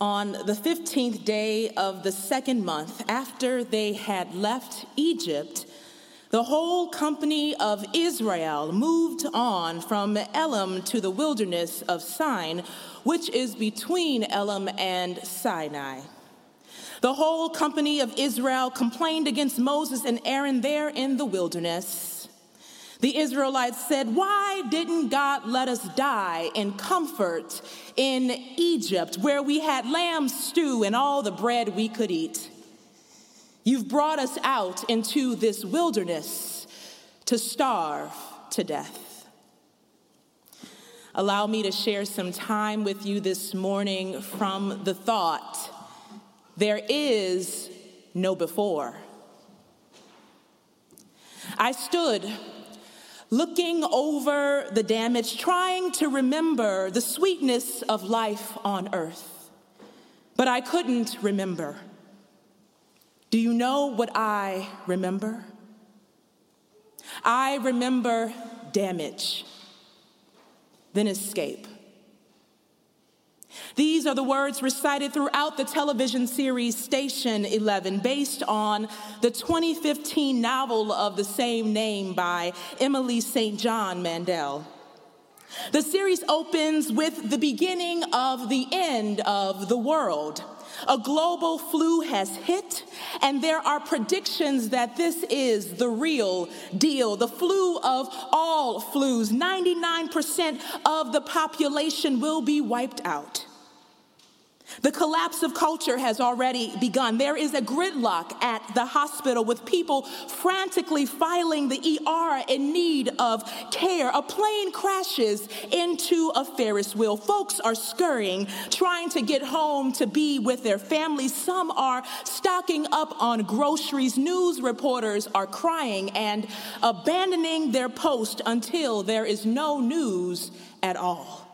On the 15th day of the second month after they had left Egypt, the whole company of Israel moved on from Elim to the wilderness of Sin, which is between Elim and Sinai. The whole company of Israel complained against Moses and Aaron there in the wilderness. The Israelites said, Why didn't God let us die in comfort in Egypt, where we had lamb stew and all the bread we could eat? You've brought us out into this wilderness to starve to death. Allow me to share some time with you this morning from the thought there is no before. I stood looking over the damage, trying to remember the sweetness of life on earth. But I couldn't remember. Do you know what I remember? I remember damage, then escape. These are the words recited throughout the television series Station 11, based on the 2015 novel of the same name by Emily St. John Mandel. The series opens with the beginning of the end of the world. A global flu has hit, and there are predictions that this is the real deal. The flu of all flus, 99% of the population will be wiped out. The collapse of culture has already begun. There is a gridlock at the hospital with people frantically filing the ER in need of care. A plane crashes into a Ferris wheel. Folks are scurrying, trying to get home to be with their families. Some are stocking up on groceries. News reporters are crying and abandoning their post until there is no news at all.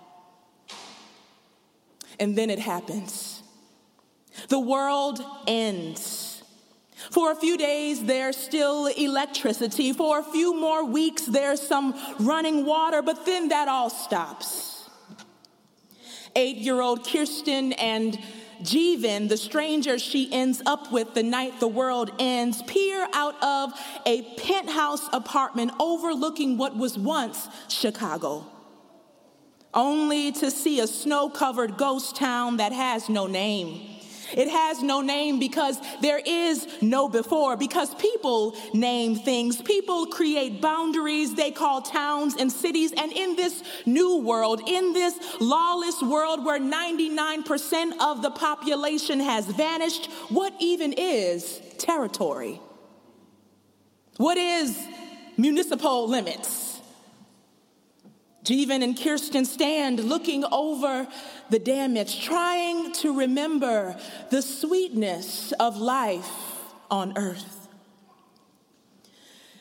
And then it happens. The world ends. For a few days, there's still electricity. For a few more weeks, there's some running water, but then that all stops. Eight year old Kirsten and Jeevan, the stranger she ends up with the night the world ends, peer out of a penthouse apartment overlooking what was once Chicago only to see a snow covered ghost town that has no name. It has no name because there is no before, because people name things. People create boundaries they call towns and cities. And in this new world, in this lawless world where 99% of the population has vanished, what even is territory? What is municipal limits? Jeevan and Kirsten stand looking over the damage, trying to remember the sweetness of life on earth.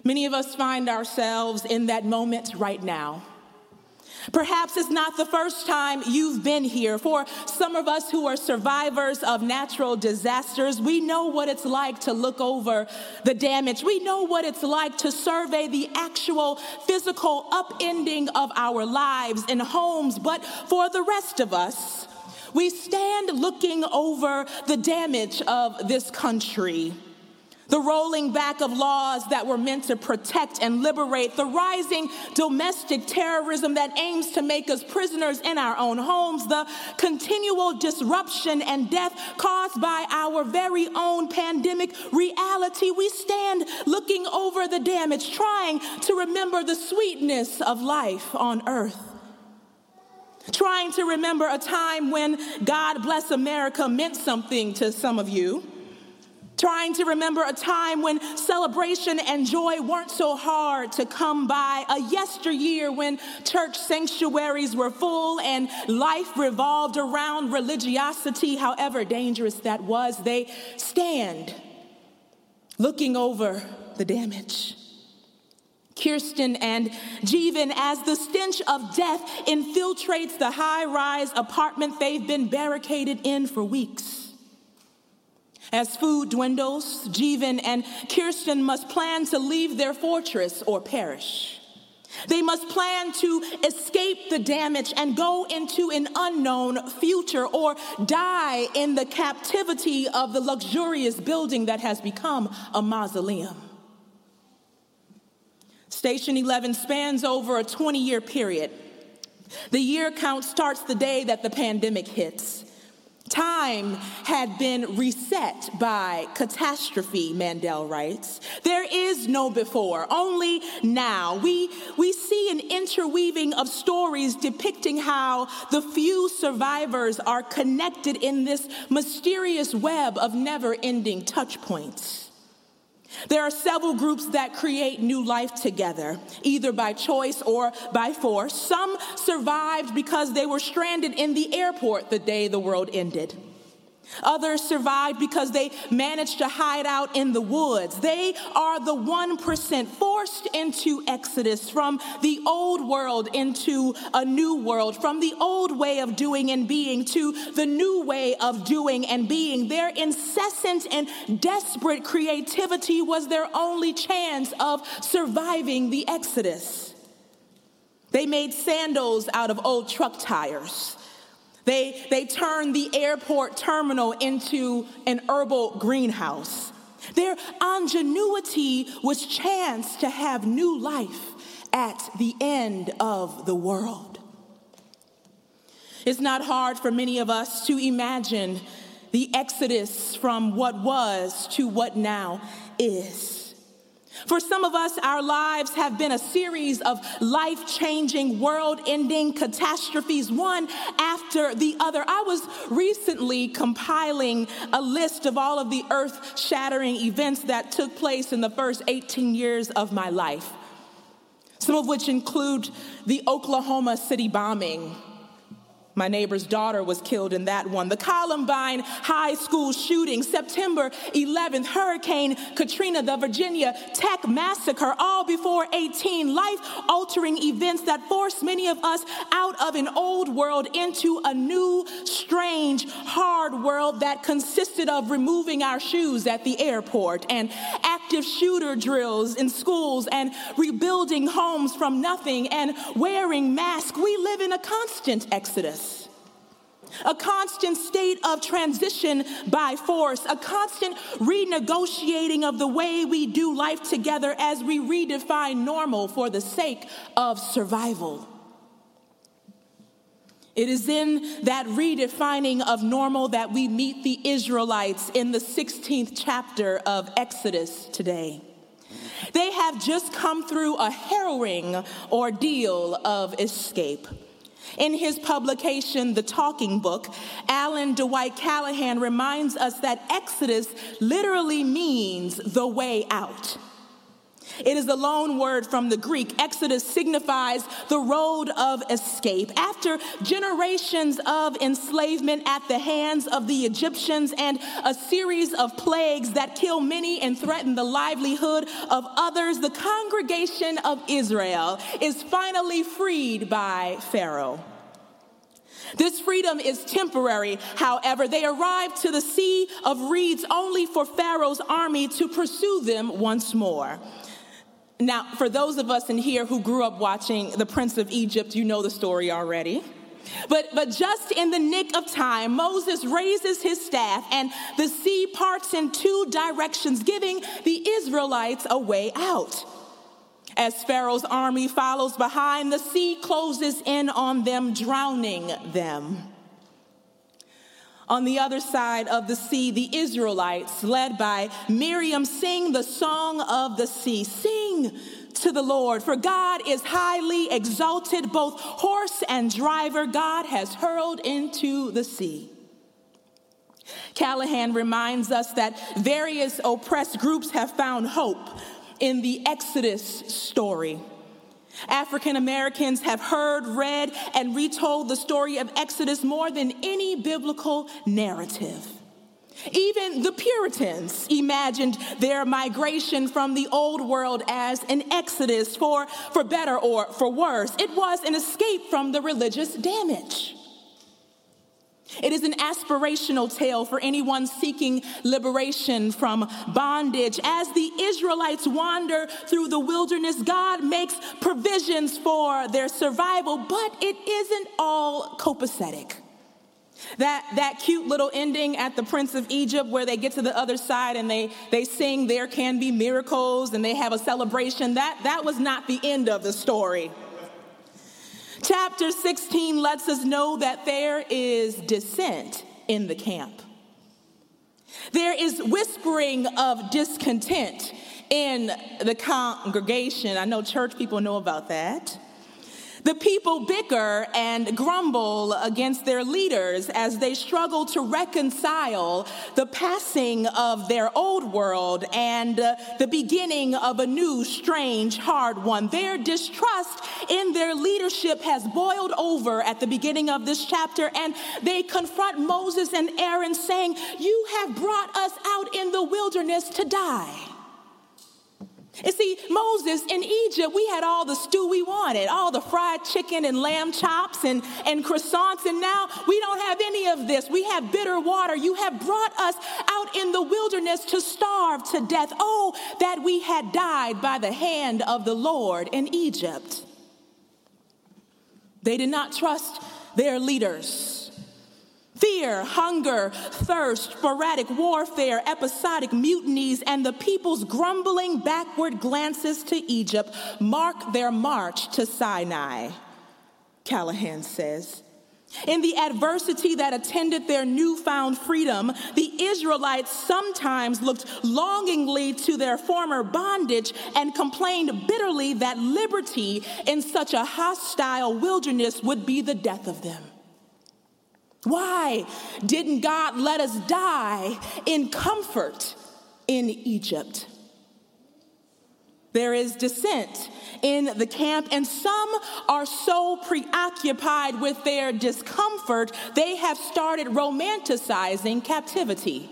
Many of us find ourselves in that moment right now. Perhaps it's not the first time you've been here. For some of us who are survivors of natural disasters, we know what it's like to look over the damage. We know what it's like to survey the actual physical upending of our lives and homes. But for the rest of us, we stand looking over the damage of this country the rolling back of laws that were meant to protect and liberate, the rising domestic terrorism that aims to make us prisoners in our own homes, the continual disruption and death caused by our very own pandemic reality. We stand looking over the damage, trying to remember the sweetness of life on earth trying to remember a time when God bless America meant something to some of you trying to remember a time when celebration and joy weren't so hard to come by, a yesteryear when church sanctuaries were full and life revolved around religiosity, however dangerous that was. They stand looking over the damage. Kirsten and Jeevan, as the stench of death infiltrates the high rise apartment they've been barricaded in for weeks. As food dwindles, Jeevan and Kirsten must plan to leave their fortress or perish. They must plan to escape the damage and go into an unknown future or die in the captivity of the luxurious building that has become a mausoleum. Station 11 spans over a 20 year period. The year count starts the day that the pandemic hits. Time had been reset by catastrophe, Mandel writes. There is no before, only now. We, we see an interweaving of stories depicting how the few survivors are connected in this mysterious web of never ending touch points. There are several groups that create new life together, either by choice or by force. Some survived because they were stranded in the airport the day the world ended. Others survived because they managed to hide out in the woods. They are the 1% forced into exodus from the old world into a new world, from the old way of doing and being to the new way of doing and being. Their incessant and desperate creativity was their only chance of surviving the exodus. They made sandals out of old truck tires. They, they turned the airport terminal into an herbal greenhouse. Their ingenuity was chance to have new life at the end of the world. It's not hard for many of us to imagine the exodus from what was to what now is. For some of us, our lives have been a series of life changing, world ending catastrophes, one after the other. I was recently compiling a list of all of the earth shattering events that took place in the first 18 years of my life, some of which include the Oklahoma City bombing my neighbor's daughter was killed in that one. The Columbine High School shooting, September 11th, Hurricane Katrina, the Virginia Tech massacre, all before 18. Life altering events that forced many of us out of an old world into a new, strange, hard world that consisted of removing our shoes at the airport and active shooter drills in schools and rebuilding homes from nothing and wearing masks. We live in a constant exodus a constant state of transition by force, a constant renegotiating of the way we do life together as we redefine normal for the sake of survival. It is in that redefining of normal that we meet the Israelites in the 16th chapter of Exodus today. They have just come through a harrowing ordeal of escape. In his publication, The Talking Book, Alan Dwight Callahan reminds us that Exodus literally means the way out. It is a loan word from the Greek. Exodus signifies the road of escape. After generations of enslavement at the hands of the Egyptians and a series of plagues that kill many and threaten the livelihood of others, the congregation of Israel is finally freed by Pharaoh. This freedom is temporary, however. They arrive to the Sea of Reeds only for Pharaoh's army to pursue them once more. Now, for those of us in here who grew up watching The Prince of Egypt, you know the story already. But, but just in the nick of time, Moses raises his staff and the sea parts in two directions, giving the Israelites a way out. As Pharaoh's army follows behind, the sea closes in on them, drowning them. On the other side of the sea, the Israelites, led by Miriam, sing the song of the sea. Sing to the Lord, for God is highly exalted, both horse and driver, God has hurled into the sea. Callahan reminds us that various oppressed groups have found hope in the Exodus story. African Americans have heard, read, and retold the story of Exodus more than any biblical narrative. Even the Puritans imagined their migration from the old world as an exodus for, for better or for worse. It was an escape from the religious damage. It is an aspirational tale for anyone seeking liberation from bondage. As the Israelites wander through the wilderness, God makes provisions for their survival, but it isn't all copacetic. That, that cute little ending at the Prince of Egypt where they get to the other side and they, they sing, There Can Be Miracles, and they have a celebration, that, that was not the end of the story. Chapter 16 lets us know that there is dissent in the camp. There is whispering of discontent in the congregation. I know church people know about that. The people bicker and grumble against their leaders as they struggle to reconcile the passing of their old world and uh, the beginning of a new, strange, hard one. Their distrust in their leadership has boiled over at the beginning of this chapter, and they confront Moses and Aaron, saying, You have brought us out in the wilderness to die. And see, Moses in Egypt, we had all the stew we wanted, all the fried chicken and lamb chops and, and croissants, and now we don't have any of this. We have bitter water. You have brought us out in the wilderness to starve to death. Oh, that we had died by the hand of the Lord in Egypt. They did not trust their leaders. Fear, hunger, thirst, sporadic warfare, episodic mutinies, and the people's grumbling backward glances to Egypt mark their march to Sinai, Callahan says. In the adversity that attended their newfound freedom, the Israelites sometimes looked longingly to their former bondage and complained bitterly that liberty in such a hostile wilderness would be the death of them. Why didn't God let us die in comfort in Egypt? There is dissent in the camp, and some are so preoccupied with their discomfort, they have started romanticizing captivity.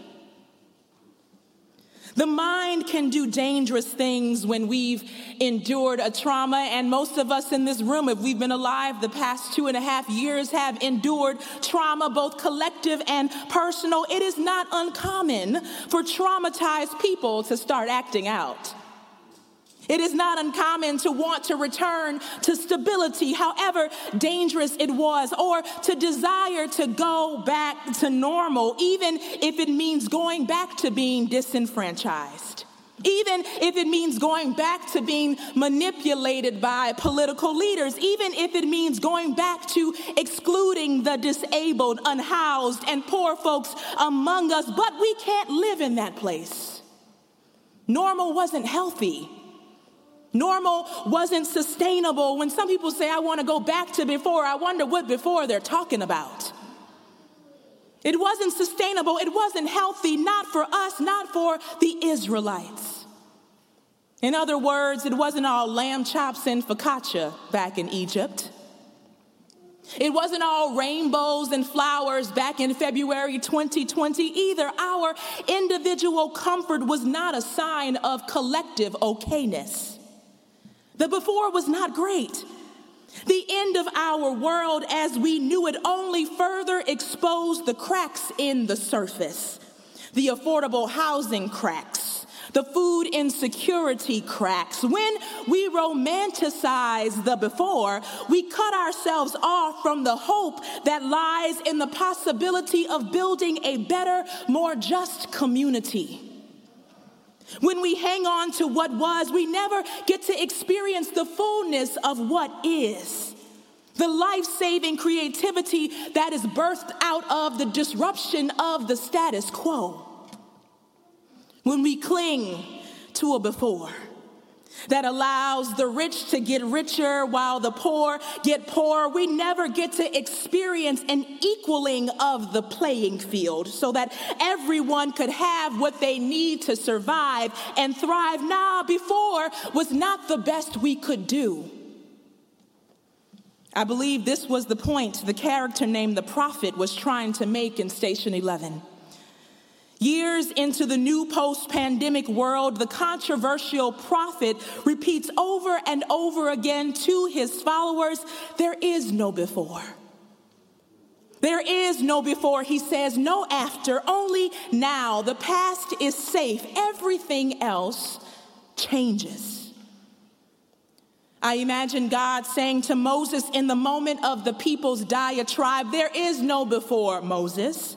The mind can do dangerous things when we've endured a trauma, and most of us in this room, if we've been alive the past two and a half years, have endured trauma, both collective and personal. It is not uncommon for traumatized people to start acting out. It is not uncommon to want to return to stability, however dangerous it was, or to desire to go back to normal, even if it means going back to being disenfranchised. Even if it means going back to being manipulated by political leaders, even if it means going back to excluding the disabled, unhoused, and poor folks among us, but we can't live in that place. Normal wasn't healthy. Normal wasn't sustainable. When some people say, I want to go back to before, I wonder what before they're talking about. It wasn't sustainable. It wasn't healthy, not for us, not for the Israelites. In other words, it wasn't all lamb chops and focaccia back in Egypt. It wasn't all rainbows and flowers back in February 2020 either. Our individual comfort was not a sign of collective okayness. The before was not great. The end of our world as we knew it only further exposed the cracks in the surface. The affordable housing cracks, the food insecurity cracks. When we romanticize the before, we cut ourselves off from the hope that lies in the possibility of building a better, more just community. When we hang on to what was, we never get to experience the fullness of what is. The life saving creativity that is birthed out of the disruption of the status quo. When we cling to a before that allows the rich to get richer while the poor get poor. We never get to experience an equaling of the playing field so that everyone could have what they need to survive and thrive. Now, before was not the best we could do. I believe this was the point the character named the prophet was trying to make in Station 11. Years into the new post pandemic world, the controversial prophet repeats over and over again to his followers there is no before. There is no before, he says, no after, only now. The past is safe, everything else changes. I imagine God saying to Moses in the moment of the people's diatribe, There is no before, Moses.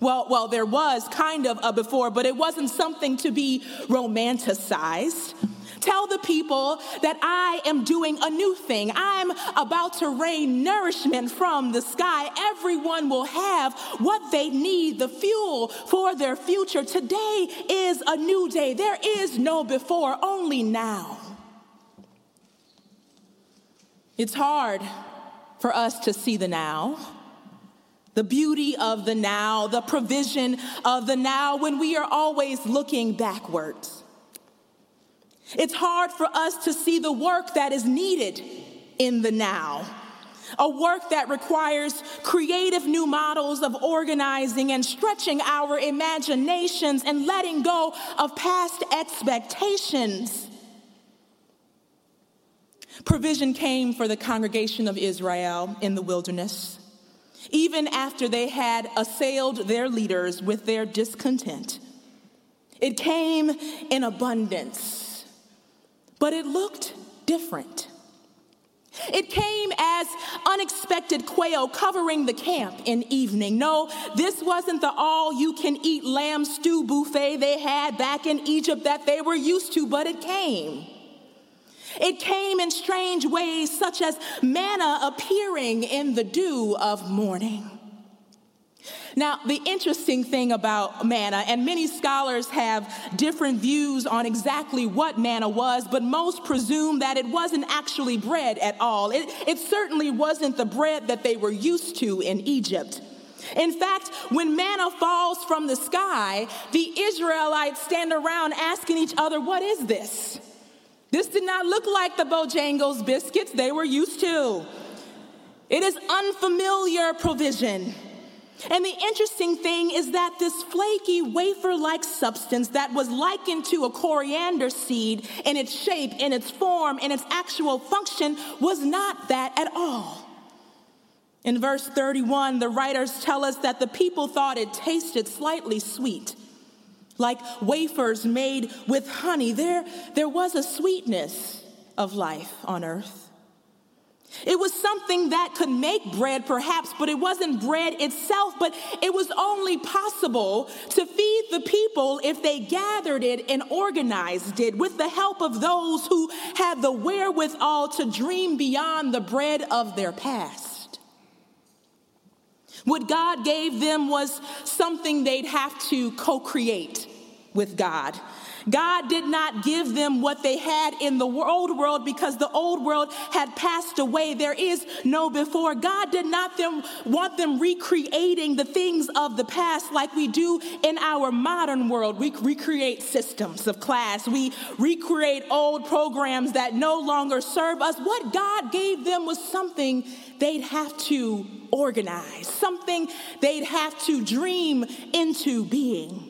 Well, well, there was kind of a before, but it wasn't something to be romanticized. Tell the people that I am doing a new thing. I'm about to rain nourishment from the sky. Everyone will have what they need, the fuel for their future. Today is a new day. There is no before, only now. It's hard for us to see the now the beauty of the now, the provision of the now, when we are always looking backwards. It's hard for us to see the work that is needed in the now. A work that requires creative new models of organizing and stretching our imaginations and letting go of past expectations. Provision came for the congregation of Israel in the wilderness, even after they had assailed their leaders with their discontent. It came in abundance but it looked different. It came as unexpected quail covering the camp in evening. No, this wasn't the all you can eat lamb stew buffet they had back in Egypt that they were used to, but it came. It came in strange ways, such as manna appearing in the dew of morning. Now, the interesting thing about manna, and many scholars have different views on exactly what manna was, but most presume that it wasn't actually bread at all. It, it certainly wasn't the bread that they were used to in Egypt. In fact, when manna falls from the sky, the Israelites stand around asking each other, What is this? This did not look like the Bojangles biscuits they were used to. It is unfamiliar provision. And the interesting thing is that this flaky wafer like substance that was likened to a coriander seed in its shape, in its form, in its actual function was not that at all. In verse 31, the writers tell us that the people thought it tasted slightly sweet, like wafers made with honey. There, there was a sweetness of life on earth. It was something that could make bread, perhaps, but it wasn't bread itself. But it was only possible to feed the people if they gathered it and organized it with the help of those who had the wherewithal to dream beyond the bread of their past. What God gave them was something they'd have to co create with God. God did not give them what they had in the old world because the old world had passed away. There is no before. God did not them, want them recreating the things of the past like we do in our modern world. We recreate systems of class, we recreate old programs that no longer serve us. What God gave them was something they'd have to organize, something they'd have to dream into being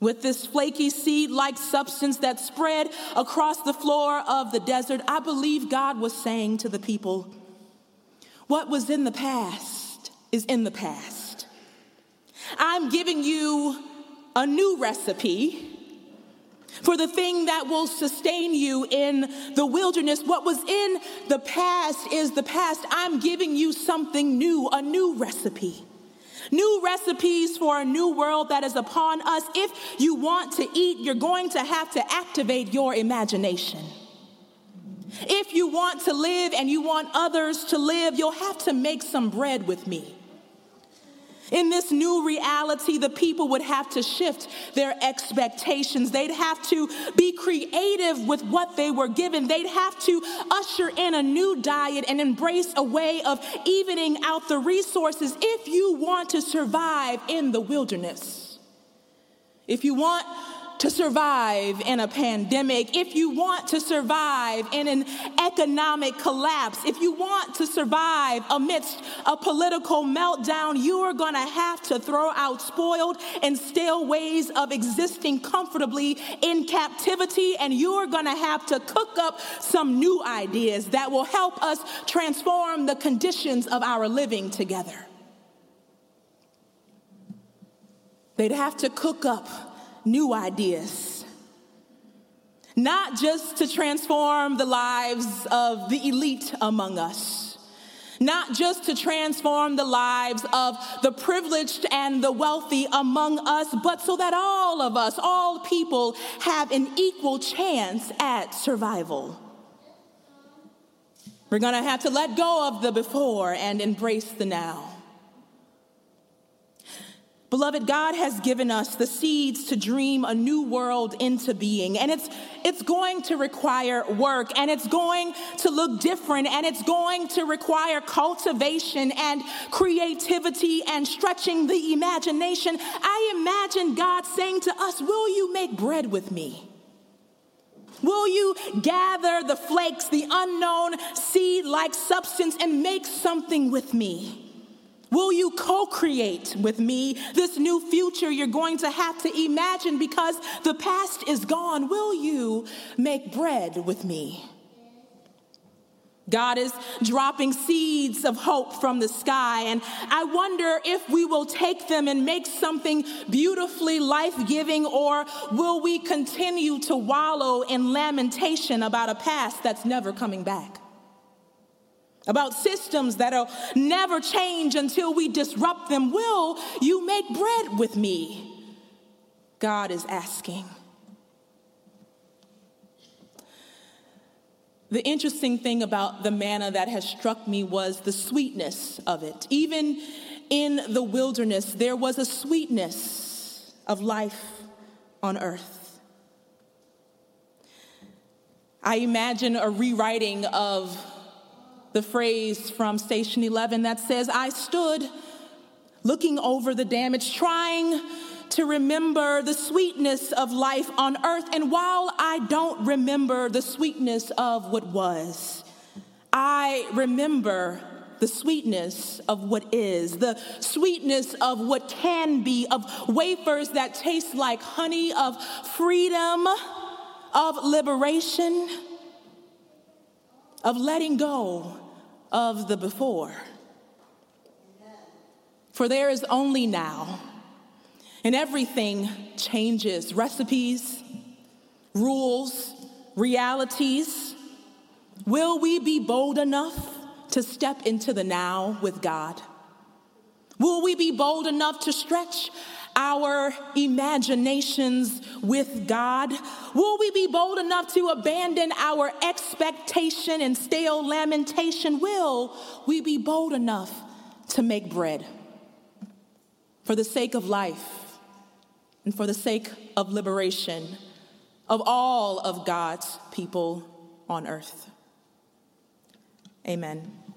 with this flaky seed like substance that spread across the floor of the desert, I believe God was saying to the people, What was in the past is in the past. I'm giving you a new recipe for the thing that will sustain you in the wilderness. What was in the past is the past. I'm giving you something new, a new recipe new recipes for a new world that is upon us. If you want to eat, you're going to have to activate your imagination. If you want to live and you want others to live, you'll have to make some bread with me. In this new reality, the people would have to shift their expectations. They'd have to be creative with what they were given. They'd have to usher in a new diet and embrace a way of evening out the resources if you want to survive in the wilderness. If you want to survive in a pandemic, if you want to survive in an economic collapse, if you want to survive amidst a political meltdown, you are going to have to throw out spoiled and stale ways of existing comfortably in captivity, and you're going to have to cook up some new ideas that will help us transform the conditions of our living together. They'd have to cook up new ideas, not just to transform the lives of the elite among us, not just to transform the lives of the privileged and the wealthy among us, but so that all of us, all people, have an equal chance at survival. We're gonna have to let go of the before and embrace the now. Beloved, God has given us the seeds to dream a new world into being, and it's, it's going to require work, and it's going to look different, and it's going to require cultivation and creativity and stretching the imagination. I imagine God saying to us, Will you make bread with me? Will you gather the flakes, the unknown seed like substance, and make something with me? Will you co create with me this new future you're going to have to imagine because the past is gone? Will you make bread with me? God is dropping seeds of hope from the sky, and I wonder if we will take them and make something beautifully life giving, or will we continue to wallow in lamentation about a past that's never coming back? About systems that'll never change until we disrupt them. Will you make bread with me? God is asking. The interesting thing about the manna that has struck me was the sweetness of it. Even in the wilderness, there was a sweetness of life on earth. I imagine a rewriting of the phrase from Station 11 that says, I stood looking over the damage, trying to remember the sweetness of life on earth. And while I don't remember the sweetness of what was, I remember the sweetness of what is, the sweetness of what can be, of wafers that taste like honey, of freedom, of liberation of letting go of the before. For there is only now, and everything changes recipes, rules, realities. Will we be bold enough to step into the now with God? Will we be bold enough to stretch our imaginations with God? Will we be bold enough to abandon our expectation and stale lamentation? Will we be bold enough to make bread for the sake of life and for the sake of liberation of all of God's people on earth? Amen.